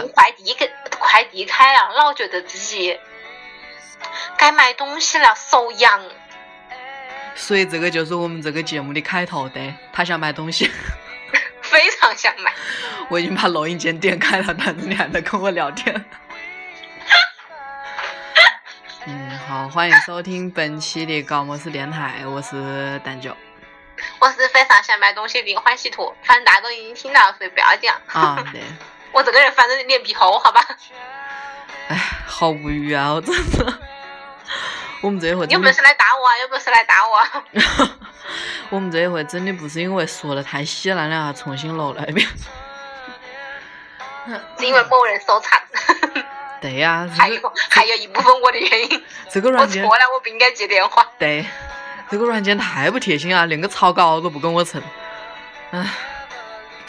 快递给快递开了，老觉得自己该买东西了，手痒。所以这个就是我们这个节目的开头，的，他想买东西，非常想买。我已经把录音键点开了，但是你还在跟我聊天。嗯，好，欢迎收听本期的高模式电台，我是蛋九我是非常想买东西的欢喜兔，反正大家都已经听到了，所以不要讲。啊，对，我这个人反正脸皮厚，好吧？哎，好无语啊，我真的。我们这一回有，本事来打我啊！有本事来打我啊！我们这一回真的不是因为说的太稀烂了，重新录了一遍。是因为某人手残，对呀、还这个有还有一部分我的原因。这个软件错了，我不应该接电话。对，这个软件太不贴心啊，连个草稿都不跟我成。唉，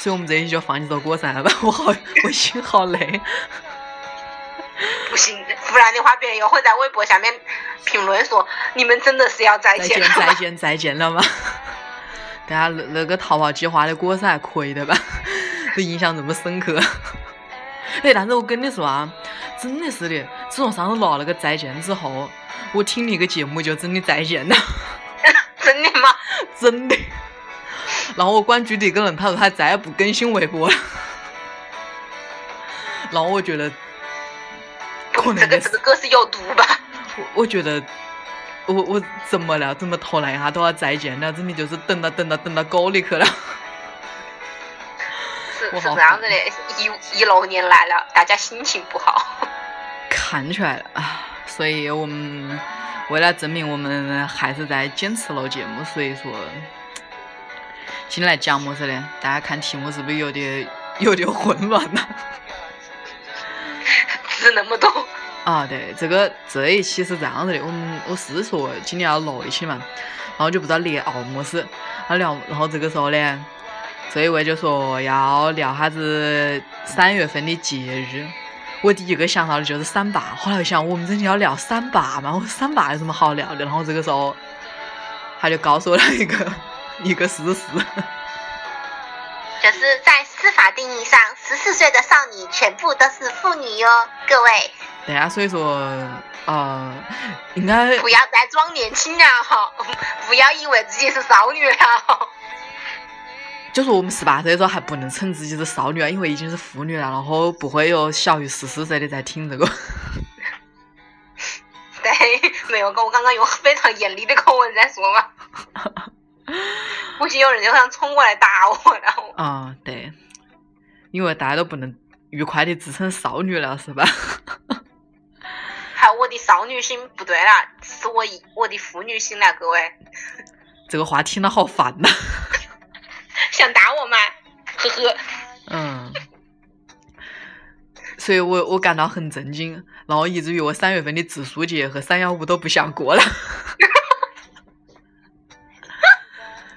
所以我们这一期就放弃这过噻吧，我好，我心好累。不行，不然的话，别人又会在微博下面评论说你们真的是要再再见，了吗？再见，再见了吗？大家那那个逃跑计划的果噻，可以的吧？这印象这么深刻。哎，但是我跟你说啊，真的是的，自从上次拿了个再见之后，我听那个节目就真的再见了，真的吗？真的。然后我关注的一个人，他说他再也不更新微博了。然后我觉得，可这个能的是，这个歌是有毒吧？我我觉得，我我怎么了？怎么突然一下都要再见了？真的就是等到等到等到沟里去了。是是这样子的，一一六年来了，大家心情不好。看出来了啊！所以我们为了证明我们还是在坚持录节目，所以说今天来讲么子呢？大家看题目是不是有点有点混乱呢？字那么多，啊，对，这个这一期是这样子的，我们我是说今天要录一期嘛，然后就不知道聊么事，然后聊，然后这个时候呢，这一位就说要聊哈子三月份的节日，我第一个想到的就是三八，后来想我们真的要聊三八吗？我说三八有什么好聊的？然后这个时候他就告诉我了一个一个事实，就是在司法定义上，十四岁的少女全部都是妇女哟，各位对啊，所以说呃，应该不要再装年轻了哈，不要以为自己是少女了。就是我们十八岁的时候还不能称自己是少女啊，因为已经是妇女了，然后不会有小于十四岁的在听这个。对，没有，我刚刚用非常严厉的口吻在说嘛，估计有人就想冲过来打我，然后啊、对，因为大家都不能愉快的自称少女了，是吧？还有我的少女心不对啦，是我一我的妇女心了，各位这个话听了好烦呐、想打我吗？呵呵，嗯，所以我我感到很震惊，然后以至于我三月份的植树节和三幺五都不想过了。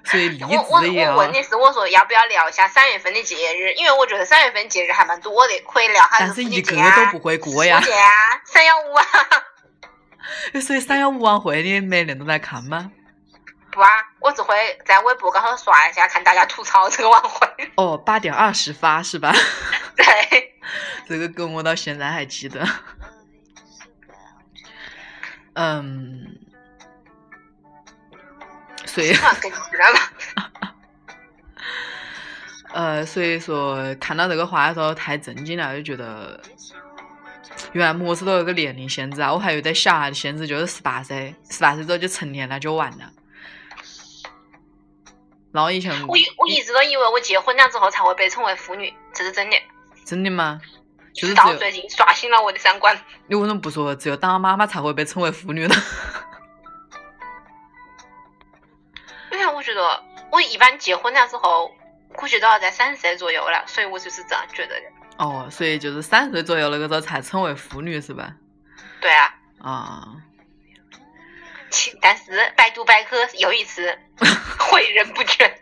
所以励我我志也要我问的是，我说要不要聊一下三月份的节日？因为我觉得三月份节日还蛮多的，可以聊下但是一个都不会过呀节啊，三幺五啊，所以三幺五晚会你每年都来看吗？不啊，我只会在微博刚好刷一下，看大家吐槽这个晚会。哦，八点二十发是吧？对，这个梗我到现在还记得。嗯，所以突然了。呃，所以说看到这个话的时候太震惊了，就觉得原来模式都有个年龄限制啊！我还以为在小孩的限制就是十八岁，十八岁之后就成年了就完了。然后以前我一我一直都以为我结婚了之后才会被称为妇女，这是真的。真的吗？就是直到最近刷新了我的三观。你为什么不说只有当了妈妈才会被称为妇女呢？一般结婚了之后，估计都要在三十岁左右了，所以我就是这样觉得的。哦，所以就是三十岁左右那个时候才称为妇女是吧？对啊，啊，其但是百度百科有一次 诲人不倦，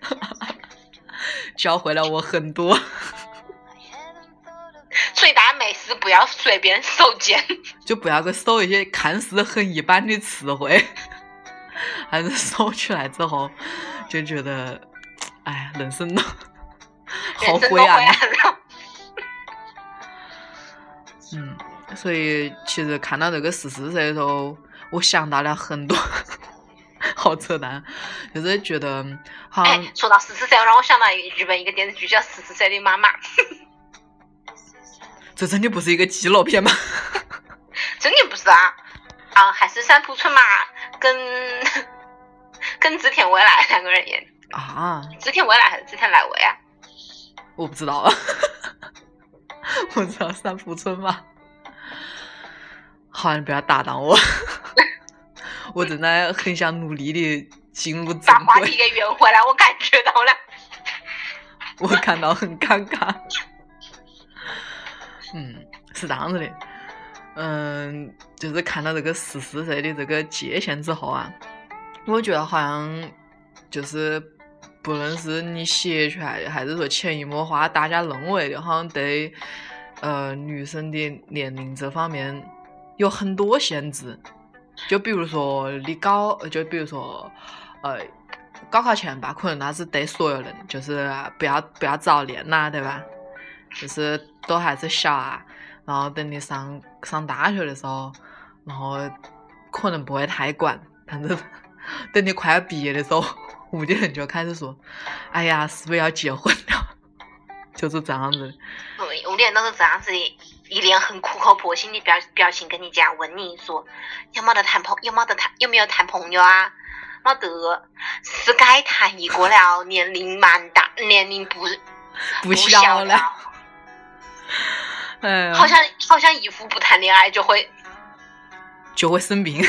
教会了我很多。所以大家没事不要随便手贱。就不要去搜一些看似很一般的词汇，还是搜出来之后就觉得哎，人生呢 好灰暗啊。嗯，所以其实看到这个十四岁的时候，我想到了很多，好扯淡，就是觉得好说到十四岁，让我想到日本一个电视剧叫《十四岁的妈妈》，这真的不是一个纪录片吗？真的不是啊，啊，还是三浦春马跟跟织田未来 两个人演，啊，织田未来还是织田来未啊？我不知道啊，我知道三浦春马。好，你不要打断我，我正在很想努力的进入正轨把话题。给圆回来，我感觉到了。我感到很尴尬。嗯，是这样子的，嗯，就是看到这个十四岁的这个界限之后啊，我觉得好像就是不论是你写出来的，还是说潜移默化，大家认为的，好像对呃女生的年龄这方面有很多限制。就比如说你高，就比如说呃高考前吧，可能那是对所有人，就是不要不要早恋呐，对吧？就是都还是小啊，然后等你上上大学的时候，然后可能不会太管，反正等你快要毕业的时候，屋里人就开始说：“哎呀，是不是要结婚了？” 就是这样子的。对，屋里人都是这样子的，一脸很苦口婆心的表表情跟你讲，问你说有没得谈朋有没得谈有没有谈朋友啊？没得，是该谈一个了，年龄蛮大，年龄不不小小了，哎，好像好像一副不谈恋爱就会就会生病。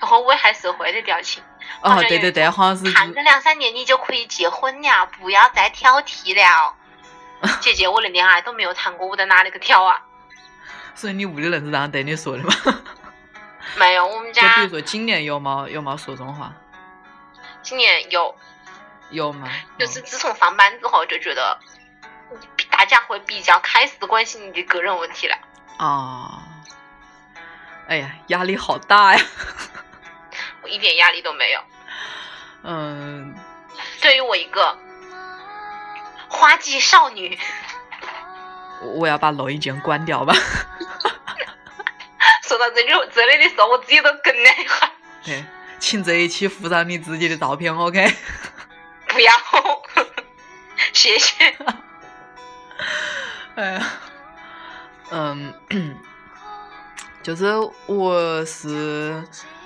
然后危害社会的表情。哦，对对对，好像是谈个两三年你就可以结婚了，不要再挑剔了。姐姐，我连恋爱都没有谈过，我在哪里去挑啊？所以你屋里人是这样对你说的吗？没有，我们家就比如说今年有冇有冇说这种话？今年有，有吗？就是嗯自从上班之后就觉得，大家会比较开始关心你的个人问题了。啊，哎呀，压力好大呀。我一点压力都没有。嗯，对于我一个花季少女，我我要把录音键关掉吧。说到这里这里的时候，我自己都哽了一下。对，请这一期附上你自己的照片，OK？不要，谢谢。哎呀，嗯，就是我是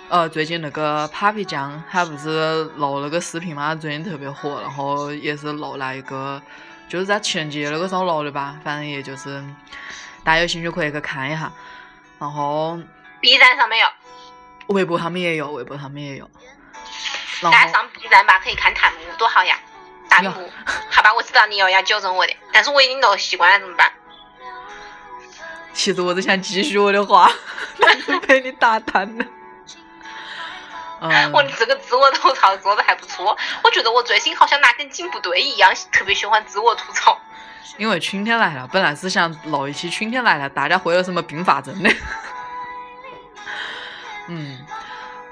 呃最近那个 Papi 酱，他不是录了个视频嘛，最近特别火，然后也是录了一个，就是在情人节那个时候录的吧，反正也就是大家有兴趣可以去看一下，然后 B 站上面有，微博上面也有，微博上面也有，大家上 B 站吧，可以看弹幕，多好呀！弹幕，好吧，我知道你又要纠正我的，但是我已经录习惯了，怎么办？其实我只想继续我的话，但是被你打断了。嗯，我这个自我吐槽做的还不错，我觉得我最近好像哪根筋不对一样，特别喜欢自我吐槽。因为春天来了，本来是想录一期春天来了，大家会有什么并发症的。嗯，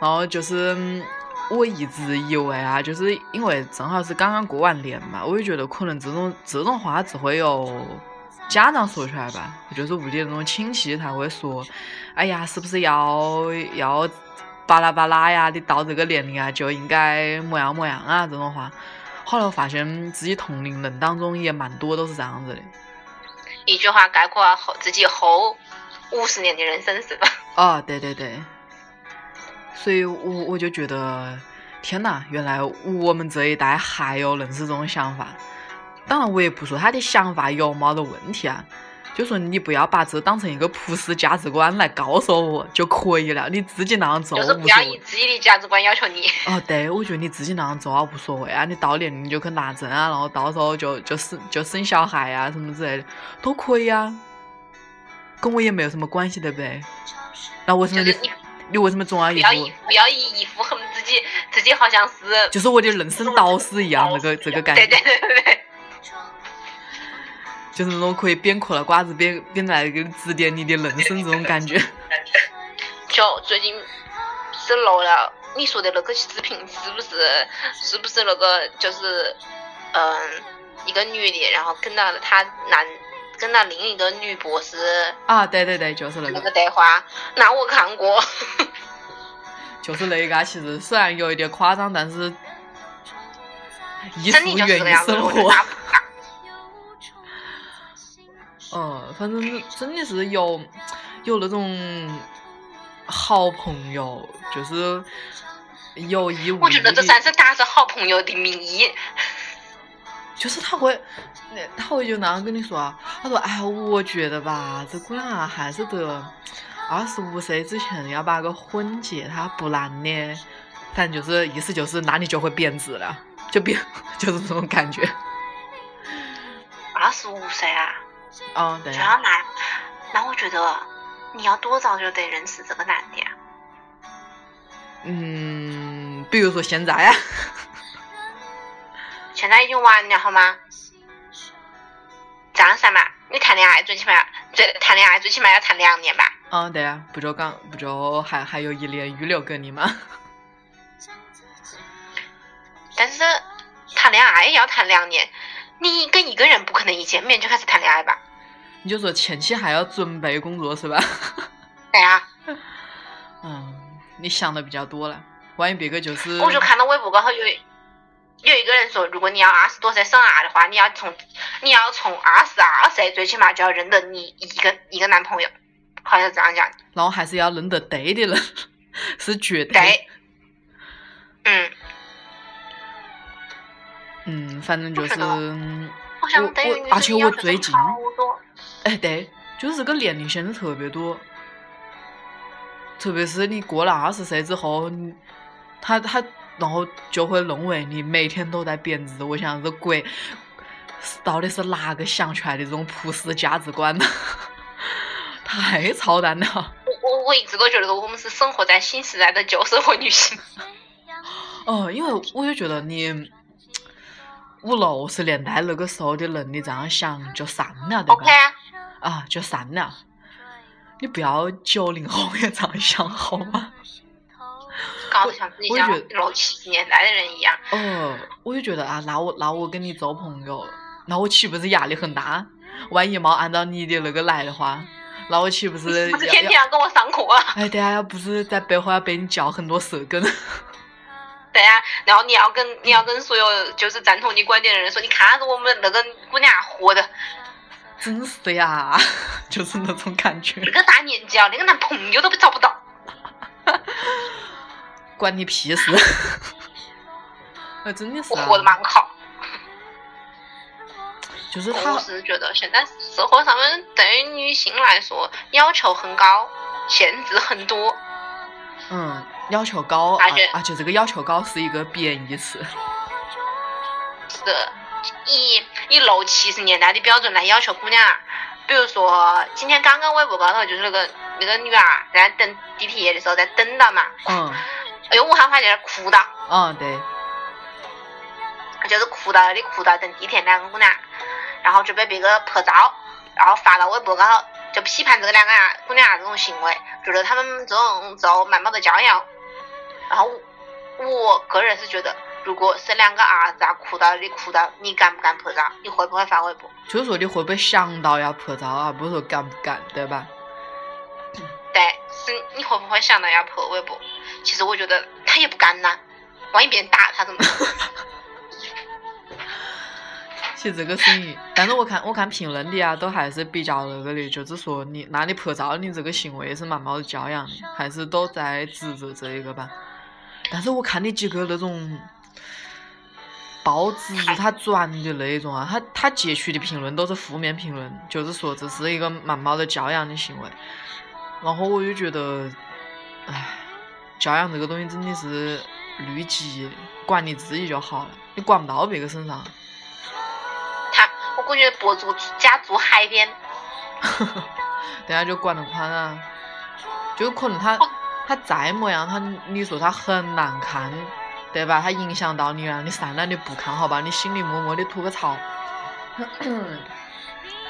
然后就是嗯我一直以为啊，就是因为正好是刚刚过完年嘛，我就觉得可能这种这种话只会有家长说出来吧，就是屋里那种亲戚才会说，哎呀，是不是要要巴拉巴拉呀？你到这个年龄啊，就应该么样么样啊这种话。后来我发现自己同龄人当中也蛮多都是这样子的。一句话概括后自己后五十年的人生是吧？哦，对对对，所以我我就觉得，天呐，原来我们这一代还有人是这种想法。当然，我也不说他的想法有没得问题啊，就说你不要把这当成一个普世价值观来告诉我就可以了，你自己那样做就是无所谓。不要以自己的价值观要求你。哦，对，我觉得你自己那样做啊无所谓啊，你到年龄就去拿证啊，然后到时候就就生就生小孩啊什么之类的都可以啊，跟我也没有什么关系，对不对？那为什么你就是你你为什么总要一副不要以不要以一副很自己自己好像是就是我的人生导师一样那个 这个感觉，对对对对对，就是那种可以边嗑了瓜子边边来给指点你的人生这种感觉。就最近是漏了你说的那个视频，是不是是不是那个就是嗯，一个女的，然后跟到了她男，跟到另一个女博士啊，对对对，就是那个那个，个对话，那我看过。就是那个啊。其实虽然有一点夸张，但是艺术源于生活。嗯，反正真的是有有那种好朋友，就是有意无意我觉得这算是打着好朋友的名义。就是他会，他会就那样跟你说啊，他说，哎，我觉得吧，这姑娘啊，还是得二十五岁之前要把个婚结，她不然呢，反正就是意思就是，那你就会贬值了，就变，就是这种感觉。二十五岁啊，嗯，对这，样那，那我觉得你要多早就得认识这个男的呀？嗯，比如说现在啊，现在已经晚了好吗？这样噻嘛，你谈恋爱最起码最谈恋爱最起码要谈两年吧？嗯，对啊，不就刚不就还还有一年预留给你吗？但是谈恋爱也要谈两年，你跟一个人不可能一见面就开始谈恋爱吧？你就说前期还要准备工作是吧？对啊，嗯，你想的比较多了，万一别个就是，我就看到微博高头有有一个人说，如果你要二十多岁生娃的话，你要从你要从二十二岁最起码就要认得你一个一个男朋友，好像是这样讲的。然后还是要认得对的人，是绝对。对，嗯，嗯，反正就是我我而且我最近好多。哎，对，就是这个年龄限制特别多，特别是你过了二十岁之后，你他他然后就会认为你每天都在贬值。我想这鬼到底是哪个想出来的这种普世价值观呢？太操蛋了！我我我一直都觉得我们是生活在新时代的旧社会女性。哦，因为我就觉得你五六十年代那个时候的人，你这样想就散了，对吧 OK 啊，啊，就散了。你不要九零后也这样想好吗？搞得像自己像我觉得六七十年代的人一样。哦，我就觉得啊，那我那我跟你做朋友，那我岂不是压力很大？万一没按照你的那个来的话，那我岂不是不是天天要跟我上课啊？哎，对啊要不是在背后要被你嚼很多舌根。对啊，然后你要跟你要跟所有就是赞同你观点的人说，你看着我们那个姑娘活的真是的呀，就是那种感觉这。个大年纪啊，连个男朋友都找不到。管你屁事！呃，真的是、啊，我活得蛮好。就是他我，是觉得现在社会上面对于女性来说要求很高，限制很多。嗯，要求高，而且而而且这个要求高是一个贬义词。是的，以以六七十年代的标准来要求姑娘。啊，比如说今天刚刚微博高头就是那个那个女儿在等地铁的时候在等到嘛，嗯，哎呦武汉话在那哭到，嗯，对，就是哭到那里哭到等地铁两个姑娘，然后就被别个拍照，然后发到微博高头，就批判这个两个啊姑娘啊这种行为，觉得他们这种做蛮没得教养。然后我个人是觉得，如果是两个儿子啊哭到你哭到，你敢不敢拍照？你会不会发微博？就是说你会不会想到要拍照啊？不是说敢不敢，对吧？对，是你会不会想到要拍微博？其实我觉得他也不敢呐，万一别人打他怎么办？其实这个事情，但是我看我看评论的啊，都还是比较那个的，就是说你那你拍照，你这个行为是蛮没得教养的，还是都在指责这一个吧。但是我看你几个那种报纸他转的那一种啊，他他截取的评论都是负面评论，就是说这是一个蛮没得教养的行为。然后我就觉得，唉，教养这个东西真的是律己，管你自己就好了，你管不到别个身上。他，我估计博主家住海边，等下就管得宽啊，就可能他他再么样，他你说他很难看，对吧？他影响到你了，你算了，你不看好吧？你心里默默的吐个槽，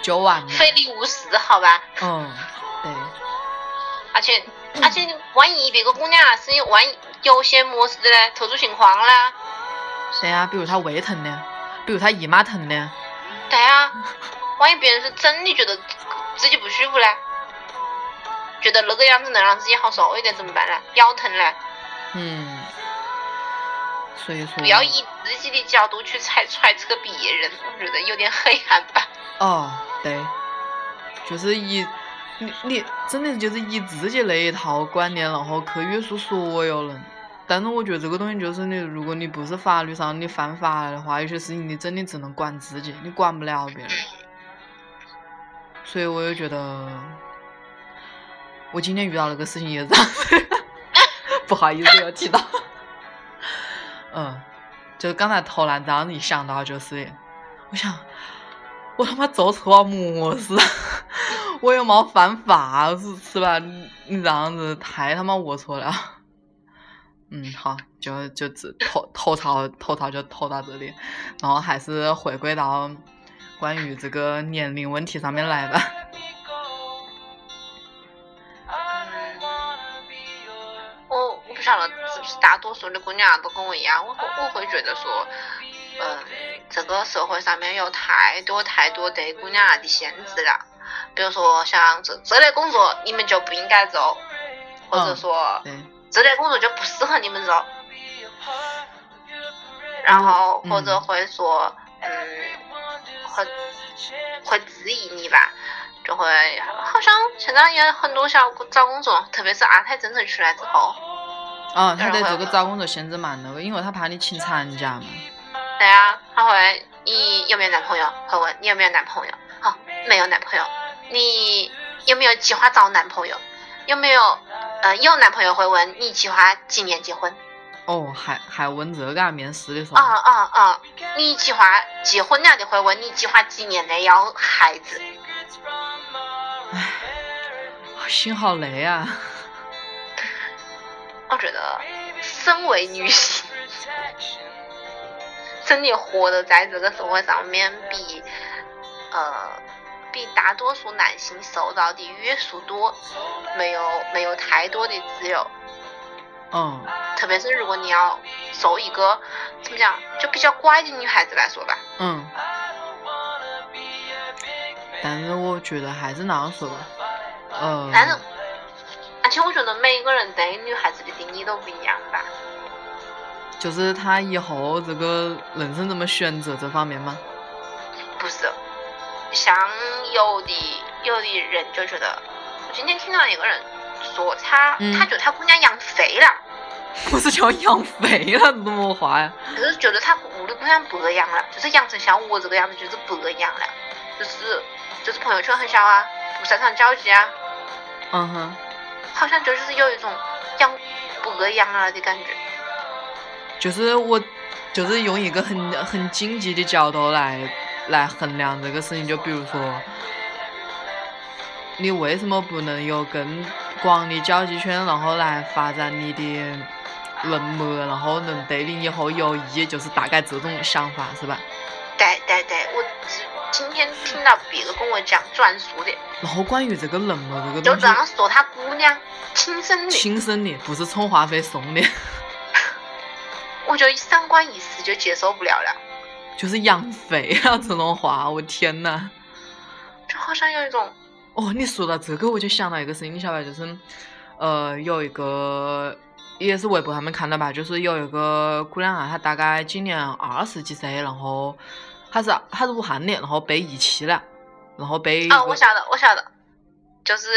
就完了。非礼勿视，好吧？嗯，对，而且而且，万一别个姑娘啊是有万一有些么事的呢，特殊情况啦，对啊，比如她胃疼呢，比如她姨妈疼呢，对啊，万一别人是真的觉得自己不舒服呢？觉得那个样子能让自己好受一点怎么办呢？腰疼呢？嗯，所以说不要以自己的角度去揣揣测别人，我觉得有点黑暗吧。哦，对，就是以你你真的就是以自己那一套观念，然后去约束所有人。但是我觉得这个东西就是你，如果你不是法律上你犯法了的话，有些事情你真的只能管自己，你管不了别人。所以我也觉得，我今天遇到那个事情也是 不好意思要提到。嗯，就刚才突然这样子一想到，就是我想，我他妈做错了么事？我又没犯法，是是吧？你这样子太他妈龌龊了。嗯，好，就就只吐吐槽吐槽就吐到这里，然后还是回归到关于这个年龄问题上面来吧。我我不晓得大多数的姑娘都跟我一样，我会我会觉得说，嗯，这个社会上面有太多太多对姑娘的限制了，比如说像这这类工作你们就不应该做，或者说对，这类工作就不适合你们做，然后或者会说，嗯，会会质疑你吧，就会好像现在也很多小找工作，特别是二胎政策出来之后，嗯，他在这个找工作限制蛮那个，因为他怕你请长假嘛。对啊，他会你有没有男朋友？会问你有没有男朋友？好，没有男朋友，你有没有计划找男朋友？有没有？呃，有男朋友会问你计划几年结婚？哦，还还问这个啊？面试的时候。啊啊啊！你计划结婚了的会问你计划几年内要孩子？唉，心好累啊。我觉得，身为女性，真的活得在这个社会上面比，呃，比大多数男性受到的约束多，没有没有太多的自由。嗯，特别是如果你要做一个怎么讲，就比较乖的女孩子来说吧，嗯。但是我觉得还是那样说吧，呃，但是，而且我觉得每个人对女孩子的定义都不一样吧。就是他以后这个人生怎么选择这方面吗。不是，像有的有的人就觉得，我今天听到一个人说他，嗯他觉得他姑娘养肥了，不是叫养肥了，怎么话呀？就是觉得他屋里姑娘白养了，就是养成像我这个样子，就是白养了，就是就是朋友圈很小啊，不擅长交际啊，嗯哼，好像就是有一种养白养了的感觉。就是我，就是用一个很很经济的角度来来衡量这个事情，就比如说，你为什么不能有更广的交际圈，然后来发展你的人脉，然后能对你以后有益，就是大概这种想法是吧？对对对，我只今天听到别个跟我讲转述的，然后关于这个人嘛这个就东西，这样说他姑娘亲生的，亲生的，不是充话费送的，我就三观一时就接受不了了，就是养肥了这种话，我天呐！就好像有一种哦，你说到这个，我就想到一个事情，你晓得吧？就是，呃，有一个也是微博上面看到吧，就是有一个姑娘啊，她大概今年二十几岁，然后她是他是武汉的，然后被遗弃了，然后被一啊，我晓得，我晓得，就是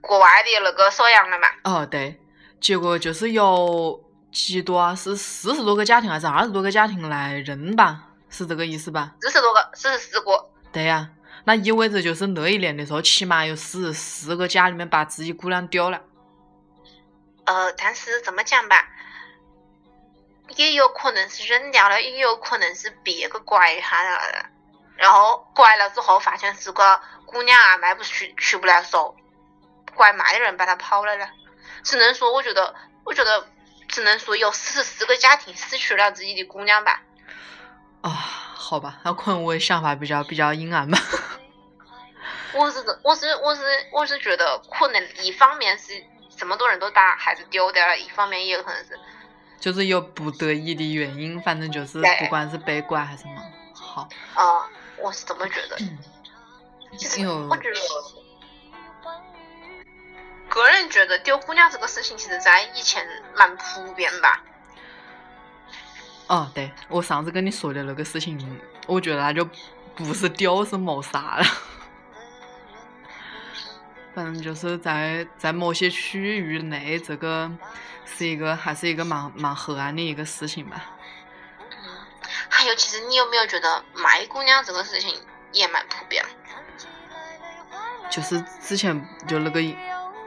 国外的那个收养了嘛，哦对，结果就是有几多啊，是四十多个家庭还是二十多个家庭来认吧？是这个意思吧？四十多个，四十四个，对呀、那意味着就是那一年的时候，起码有四十四个家里面把自己姑娘丢了。呃，但是怎么讲吧，也有可能是扔掉了，也有可能是别个拐下来了，然后拐了之后发现是个姑娘啊，卖不出出不来手，拐卖的人把她跑了了。只能说，我觉得，我觉得只能说有四十四个家庭失去了自己的姑娘吧。啊，好吧，那可能我的想法比较比较阴暗吧。我是，我是我是我是觉得，可能一方面是这么多人都把孩子丢掉了，一方面也有可能是就是有不得已的原因，反正就是不管是被拐还是什么，好，啊、我是这么觉得。其实我觉得，个人觉得丢姑娘这个事情，其实在以前蛮普遍吧。哦，对我上次跟你说的那个事情，我觉得那就不是丢是谋杀了。反正就是在在某些区域内，这个是一个还是一个蛮蛮黑暗的一个事情吧。还有，其实你有没有觉得卖姑娘这个事情也蛮普遍？就是之前就那个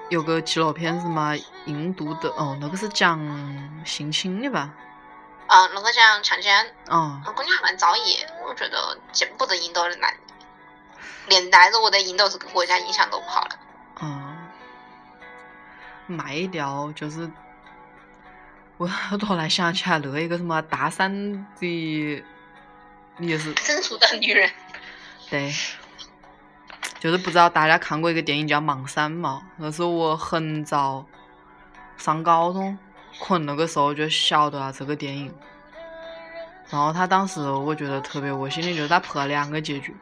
有个纪录片是嘛，印度的哦，那个是讲性侵的吧？啊、那个讲强奸哦，姑娘蛮造孽，我觉得见不得印度的男，连带着我的印度这个国家影响都不好了。嗯，卖掉就是我我突然想起来那一个什么大三的，也是成熟的女人，对，就是不知道大家看过一个电影叫《盲山》嘛？那是我很早上高中，可能那个时候就晓得了这个电影。然后他当时我觉得特别恶心的，就是他拍了两个结局。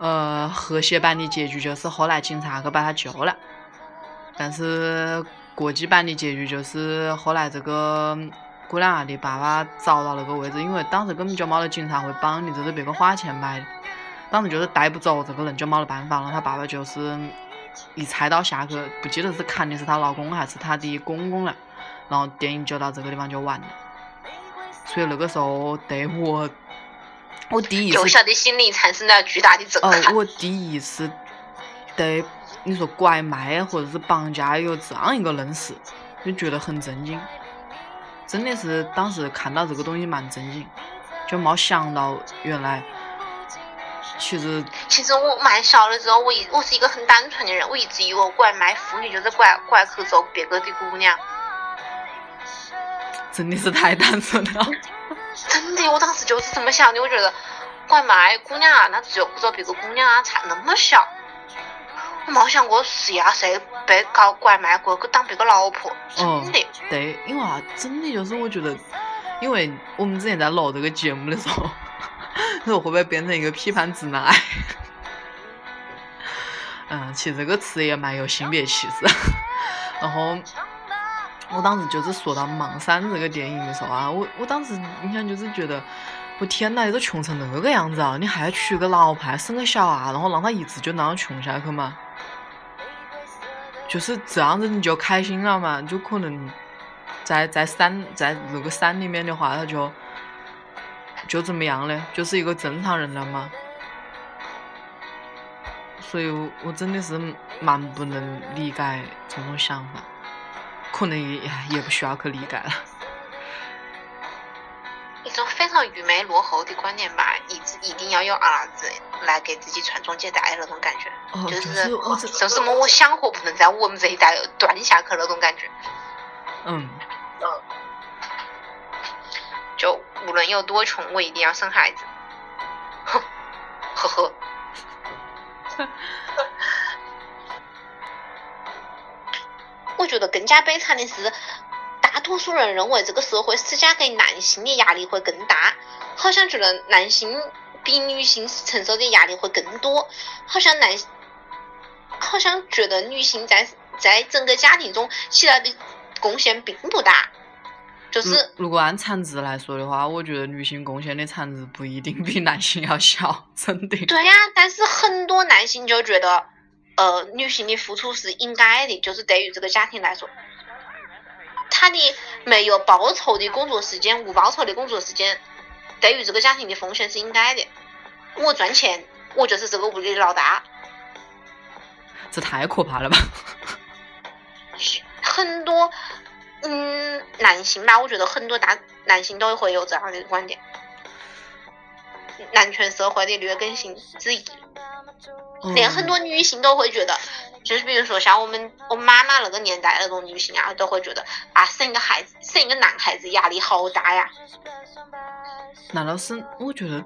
呃，和谐版的结局就是后来警察去把他救了，但是国际版的结局就是后来这个姑娘的爸爸找到那个位置，因为当时根本就没得警察会帮你，这是别个花钱买的，当时就是带不走这个人就没得办法了。他爸爸就是一菜刀下去，不记得是砍的是她老公还是她的公公了，然后电影就到这个地方就完了。所以那个时候对我，我第一次幼小的心灵产生了巨大的震哦，撼。我第一次对你说拐卖或者是绑架有这样一个认识，就觉得很震惊。真的是当时看到这个东西蛮震惊，就没想到原来其实其实我蛮小的时候，我一我是一个很单纯的人，我一直以为拐卖妇女就是拐拐去走别个的姑娘。真的是太单纯了。真的，我当时就是这么想的。我觉得拐卖姑娘啊，那只有不走别个姑娘啊，才那么小。我没想过谁呀谁被搞拐卖过去当别个老婆，真哦的。对，因为啊，真的就是我觉得，因为我们之前在录这个节目的时候，说会不会变成一个批判直男癌？嗯，其实这个词也蛮有性别歧视。然后我当时就是说到《盲山》这个电影的时候啊，我我当时印象就是觉得，我天呐，你都穷成那个样子啊，你还要娶个老婆，生个小娃，然后让他一直就那样穷下去嘛？就是这样子你就开心了嘛？就可能在在山在那个山里面的话，他就就怎么样呢？就是一个正常人了嘛。所以我真的是蛮不能理解这种想法，可能也也不需要去理解了。一种非常愚昧落后的观念吧，一直一定要有儿子来给自己传宗接代的那种感觉，哦，就就是我这就什么我想活不能在我们这一代断下去那种感觉。嗯，嗯，就无论有多穷，我一定要生孩子。哼，呵呵。我觉得更加悲惨的是，大多数人认为这个社会施加给男性的压力会更大，好像觉得男性比女性承受的压力会更多，好像男，好像觉得女性在在整个家庭中起到的贡献并不大，就是如如果按产值来说的话，我觉得女性贡献的产值不一定比男性要小，真的。对呀、但是很多男性就觉得，呃，女性的付出是应该的，就是对于这个家庭来说，他的没有报酬的工作时间、无报酬的工作时间，对于这个家庭的奉献是应该的。我赚钱，我就是这个屋里的老大。这太可怕了吧？很多，嗯，男性吧，我觉得很多大男性都会有这样的观点，男权社会的劣根性之一。连很多女性都会觉得，就是比如说像我们我妈妈那个年代那种女性啊，都会觉得啊，生一个孩子，生一个男孩子压力好大呀。难道是？我觉得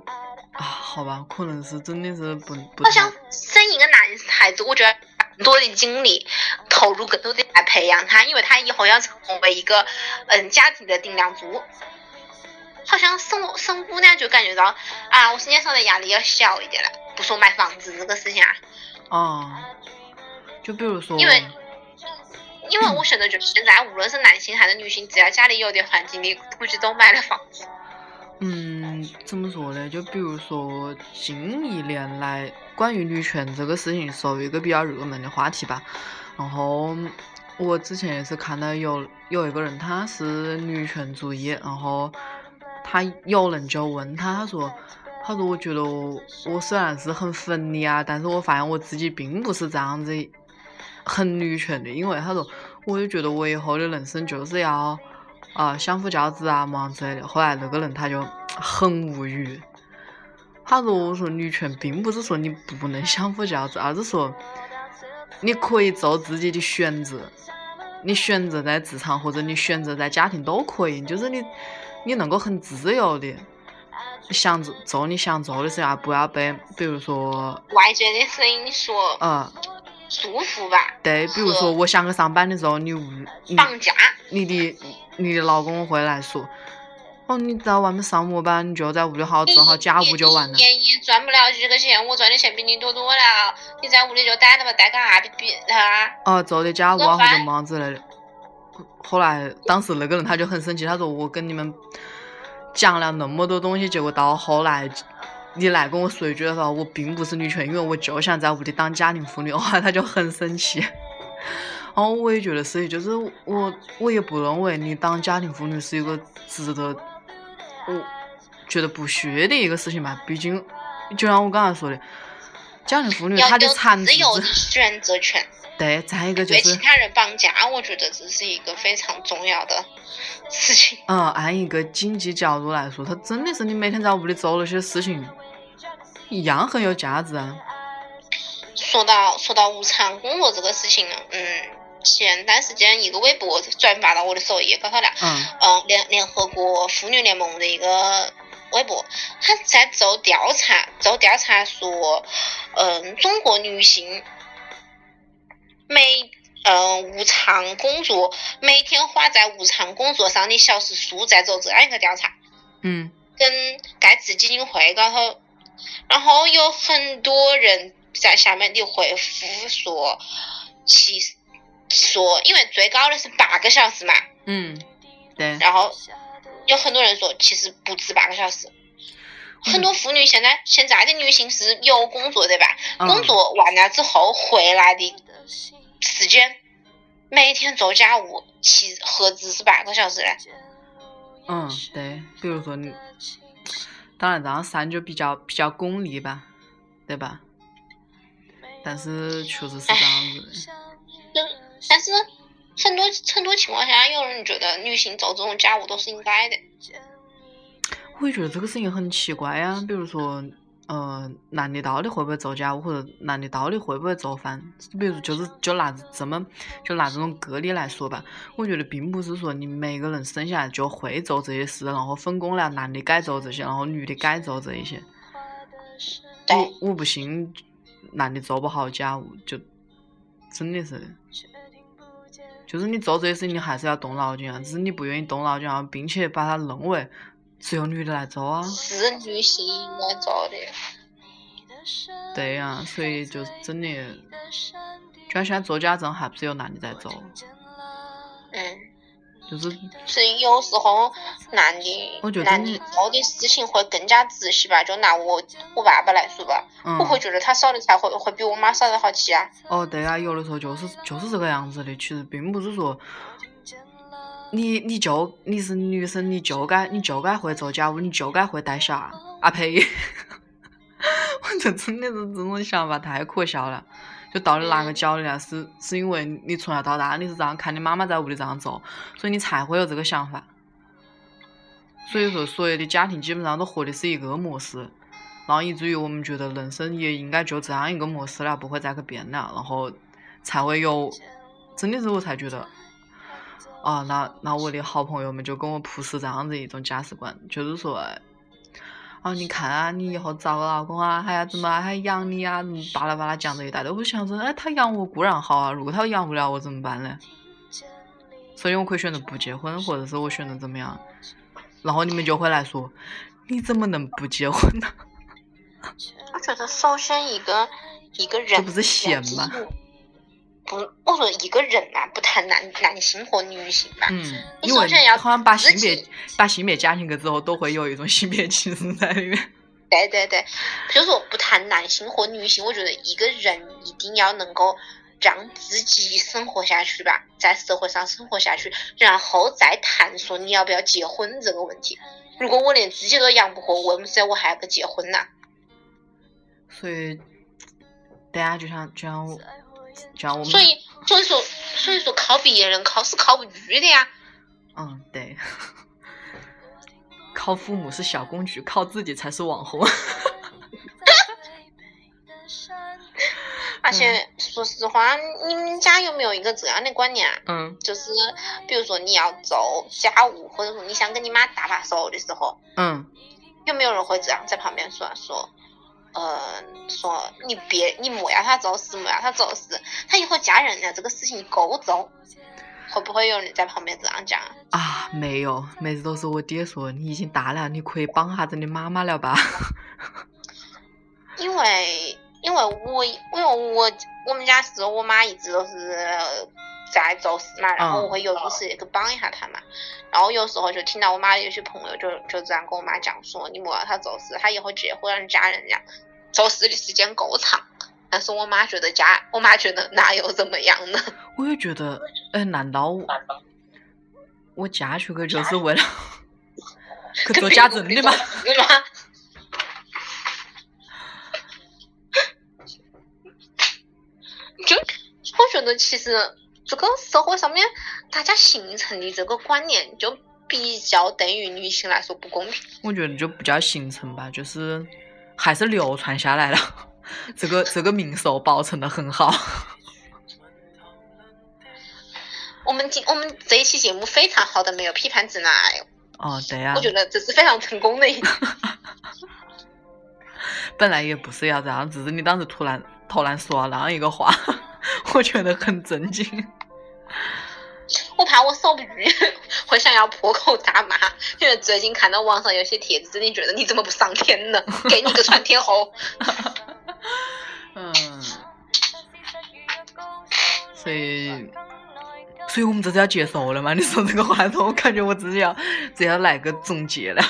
啊，好吧，可能是真的是不不。好像生一个男孩子，我觉得更多的精力投入更多的来培养他，因为他以后要成为一个嗯家庭的顶梁柱。好像生生姑娘就感觉到啊，我身上的压力要小一点了。不说买房子这个事情啊，哦，就比如说，因为因为我觉得就是现在无论是男性还是女性，只要家里有点环境的，估计都买了房子。嗯，怎么说呢？就比如说近一年来，关于女权这个事情，属于一个比较热门的话题吧。然后我之前也是看到有有一个人，他是女权主义，然后他有人就问他，他说，他说我觉得我虽然是很粉你啊，但是我发现我自己并不是这样子很女权的，因为他说，我就觉得我以后的人生就是要。啊，相夫教子啊，嘛之类的。后来那个人他就很无语，他说：“我说女权并不是说你不能相夫教子，而是说你可以做自己的选择，你选择在职场或者你选择在家庭都可以，就是你你能够很自由的想做做你想做的事啊，不要被比如说外界的声音说呃束缚吧，对，比如说我想去上班的时候，你无绑架。你的你的老公会来说，哦，你在外面上模板，你就在屋里好好做好家务就完了你。一年也赚不了几个钱，我赚的钱比你多多了。你在屋里就待着吧，待干啥比比啊？哦，做点家务啊或者忙之类的。后来当时那个人他就很生气，他说我跟你们讲了那么多东西，结果到后来你来跟我说一句的时候，我并不是女权，因为我就想在屋里当家庭妇女。后来他就很生气。然后我也觉得是，就是我我也不认为你当家庭妇女是一个值得我觉得不屑的一个事情吧。毕竟，就像我刚才说的，家庭妇女她的有产值自由的选择权，对，再一个就是被其他人绑架，我觉得这是一个非常重要的事情。嗯，按一个经济角度来说，它真的是你每天在屋里做那些事情，一样很有价值啊。说到说到无偿工作这个事情，嗯，前段时间一个微博转发到我的首页，高头了，嗯嗯，联联合国妇女联盟的一个微博，他在做调查，做调查说，嗯，中国女性每嗯无偿工作每天花在无偿工作上的小时数，在做这样一个调查，嗯。跟盖茨基金会高头，然后有很多人在下面的回复说，其实说因为最高的是八个小时嘛，嗯，对，然后有很多人说其实不止八个小时。很多妇女现在现在的女性是有工作的吧？嗯工作完了之后回来的时间，每天做家务，其何止是八个小时嘞？嗯对，比如说你，当然这样算就比较比较功利吧，对吧？但是确实是这样子的。就但是很多很多情况下，有人觉得女性做这种家务都是应该的。我也觉得这个事情很奇怪呀、比如说，呃，男的到底会不会做家务，或者男的到底会不会做饭？比如就是就拿这么就拿这种个例来说吧，我觉得并不是说你每个人生下来就会做这些事，然后分工了，男的该做这些，然后女的该做这一些。对我我不信男的做不好家务，就真的是的。就是你做这些事情，你还是要动脑筋啊，只是你不愿意动脑筋啊，并且把它认为只有女的来做啊。是女性应该做的。对呀、所以就真的，就像现在做家政还不是有男的在做，嗯，就是所以有时候男的我觉得男的你做的事情会更加仔细吧。就拿我我爸爸来说吧，嗯我会觉得他烧的菜会会比我妈烧的好吃啊。哦对啊，有的时候就是就是这个样子的，其实并不是说。你你就你是女生，你就该你就该会做家务，你就该会带小孩啊呸！我这真的是这种想法太可笑了。就到底哪个角里了？是是因为你从小到大你是这样看你妈妈在屋里这样做，所以你才会有这个想法。所以说，所有的家庭基本上都活的是一个模式，然后以至于我们觉得人生也应该就这样一个模式了，不会再去变了，然后才会有，真的是我才觉得，啊，那那我的好朋友们就跟我普世这样子一种价值观，就是说，啊，你看啊，你以后找个老公啊，还要怎么啊还养你啊，嗯巴拉巴拉讲这一大堆，我就想说，哎，他养我固然好啊，如果他养不了我怎么办呢？所以我可以选择不结婚，或者是我选择怎么样，然后你们就会来说，你怎么能不结婚呢？我觉得首先一个一个人这不是闲吗？不，我说一个人啊，不谈男男性和女性嘛。嗯，因为好像把性别己把性别加进去之后，都会有一种性别歧视在里面。对对对，比如说不谈男性和女性，我觉得一个人一定要能够让自己生活下去吧，在社会上生活下去，然后再谈说你要不要结婚这个问题。如果我连自己都养不活，为么子我还要不结婚呢？所以，大家就像就像我所以所以说所以说靠别人靠是靠不住的呀。嗯，对，靠父母是小公举，靠自己才是网红。而且说实话，你们家有没有一个这样的观念啊？嗯就是比如说你要做家务，或者说你想跟你妈搭把手的时候，嗯，有没有人会这样在旁边说说，呃，说你别你莫要他做事，莫要他做事，他以后嫁人了，这个事情你够做，会不会有人在旁边这样讲？啊，没有，每次都是我爹说你已经大了，你可以帮下子你妈妈了吧？因为因为我因为我我们家是我妈一直都是在做事嘛，然后我会有意识地去帮一下她嘛。然后有时候就听到我妈有些朋友就就这样跟我妈讲说，你莫让她做事，她以后结婚了嫁人家，做事的时间够长。但是我妈觉得家，我妈觉得哪有怎么样呢？我也觉得，哎，难道我嫁出去就是为了 去做家政的吗？就我觉得其实这个社会上面大家形成的这个观念，就比较对于女性来说不公平。我觉得就不叫形成吧，就是还是流传下来了，这个 这个名寿保存的很好。我们今我们这一期节目非常好的没有批判直男癌，哦，对呀、我觉得这是非常成功的一点。本来也不是要这样，只是你当时突然突然说了那样一个话，我觉得很震惊。我怕我守不住，会想要破口大骂，因为最近看到网上有些帖子，真的觉得你怎么不上天呢？给你个窜天猴！嗯，所以，所以我们这是要结束了吗？你说这个话头，我感觉我自己要这要来个总结了。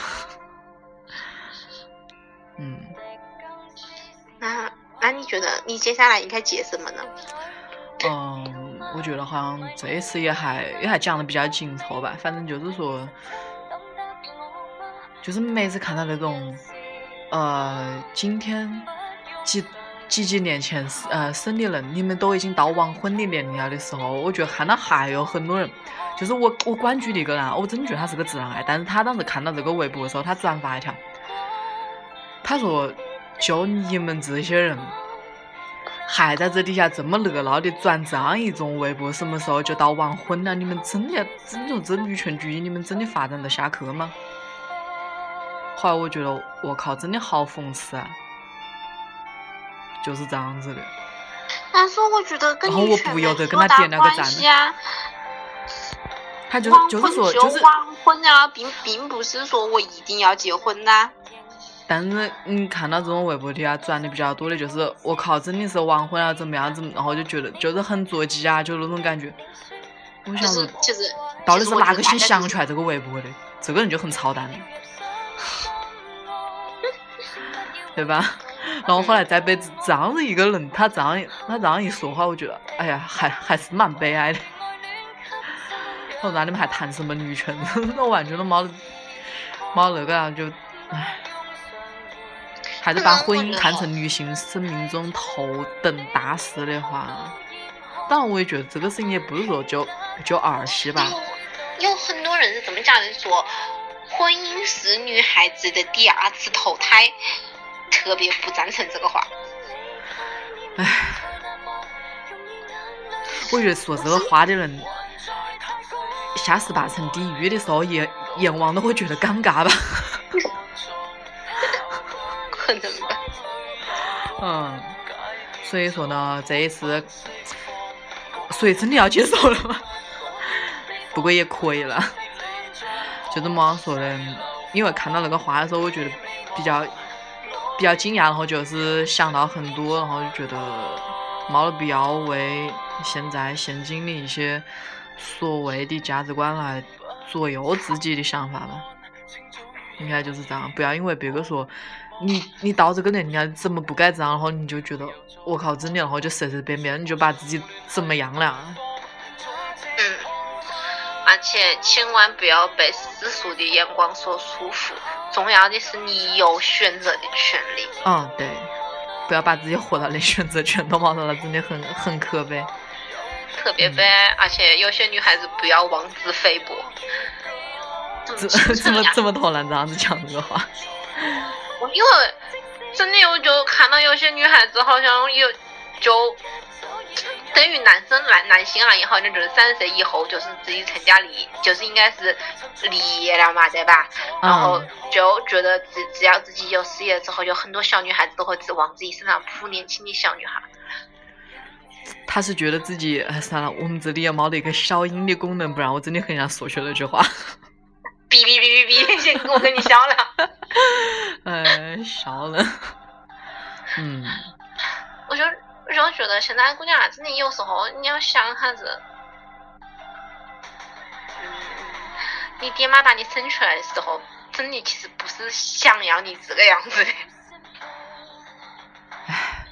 嗯，那那你觉得你接下来应该结什么呢？我觉得好像这次也还也还讲的比较紧凑吧，反正就是说，就是每次看到那种，呃，今天几几几年前呃生的人，你们都已经到晚婚的年龄了的时候，我觉得看到还有很多人，就是我我关注的一个人，我真觉得他是个直男癌，但是他当时看到这个微博的时候，他转发一条，他说就你们这些人。还在这底下这么热闹的转这样一种微博，什么时候就到晚婚了？你们真的要真就这女权主义，你们真的发展得下去吗？后来我觉得，我靠，真的好讽刺啊！就是这样子的。但是我觉得跟然后我不由得跟他点了个赞。他就是就是说，就就是，晚婚啊，并并不是说我一定要结婚呐、但是你看到这种微博底下转的比较多的，就是我靠，真的是完婚了怎么样子，然后就觉得就是很着急啊，就那种感觉。我想说其实，到底是哪个先想出来这个微博的？这个人就很操蛋的，对吧？然后后来再被这样子一个人，他这样他这样一说话，我觉得，哎呀，还还是蛮悲哀的。我说那你们还谈什么女权？那完全都没得没那个啊，就，唉，还是把婚姻看成女性生命中头等大事的话，当然我也觉得这个事情也不是说就就儿戏吧。有有很多人是这么讲的，说婚姻是女孩子的第二次投胎，特别不赞成这个话。唉，我觉得说这个话的人，下十八层地狱的时候阎阎王都会觉得尴尬吧。可能吧。嗯，所以说呢，这一次，所以真的要接受了吗？不过也可以了。就怎么说呢？因为看到那个话的时候，我觉得比较比较惊讶，然后就是想到很多，然后就觉得没得必要为现在现今的一些所谓的价值观来左右自己的想法吧。应该就是这样，不要因为别个说你你到这个年龄了怎么不该这样，然后你就觉得我靠真的，然后就随随便便你就把自己怎么样了？嗯，而且千万不要被世俗的眼光所束缚，重要的是你有选择的权利。嗯，对，不要把自己活到的选择全都没得了，真的很很可悲。特别悲哀，而且有些女孩子不要妄自菲薄。怎怎么这么突然这样子讲这个话？我因为真的，我就看到有些女孩子好像有就等于男生男男性啊也，好像就是三十岁以后就是自己成家立，就是应该是立业了嘛，对吧？然后就觉得只只要自己有事业之后，有很多小女孩子都会指望自己身上扑年轻的小女孩。他是觉得自己哎算了，我们这里也没得一个消音的功能，不然我真的很想说出那句话。哔哔哔哔哔，先我跟你笑了。哎，笑了。嗯，我就我就觉得现在姑娘啊，真的有时候你要想哈子，嗯，你爹妈把你生出来的时候，真的其实不是想要你这个样子的。唉，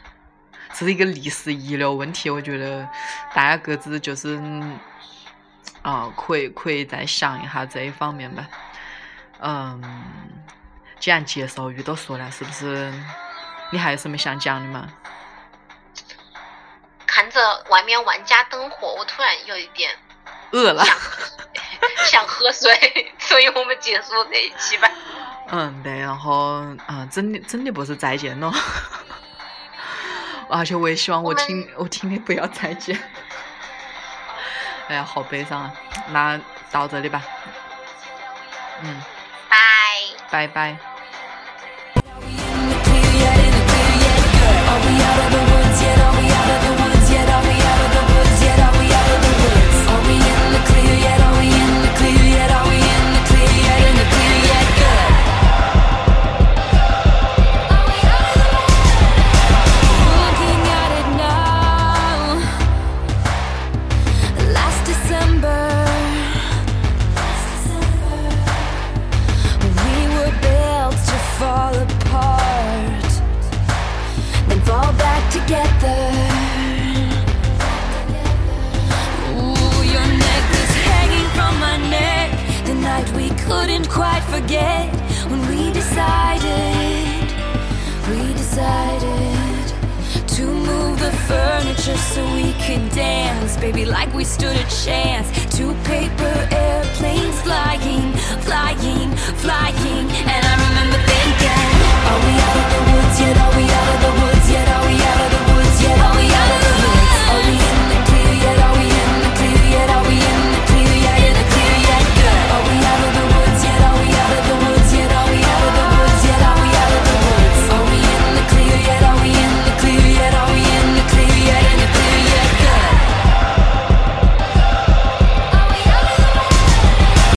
这是一个历史遗留问题，我觉得大家各自就是啊、可以可以再想一下这一方面吧。嗯，既然介绍语都说了，是不是你还有什么想讲的吗？看着外面万家灯火，我突然有一点饿了。想 想喝水，所以我们结束这一期吧。嗯，对，然后嗯，真的真的不是再见了，而且我也希望我听我听的不要再见。哎呀，好悲伤啊！那到这里吧，嗯，拜。拜拜。Are we out of the woods?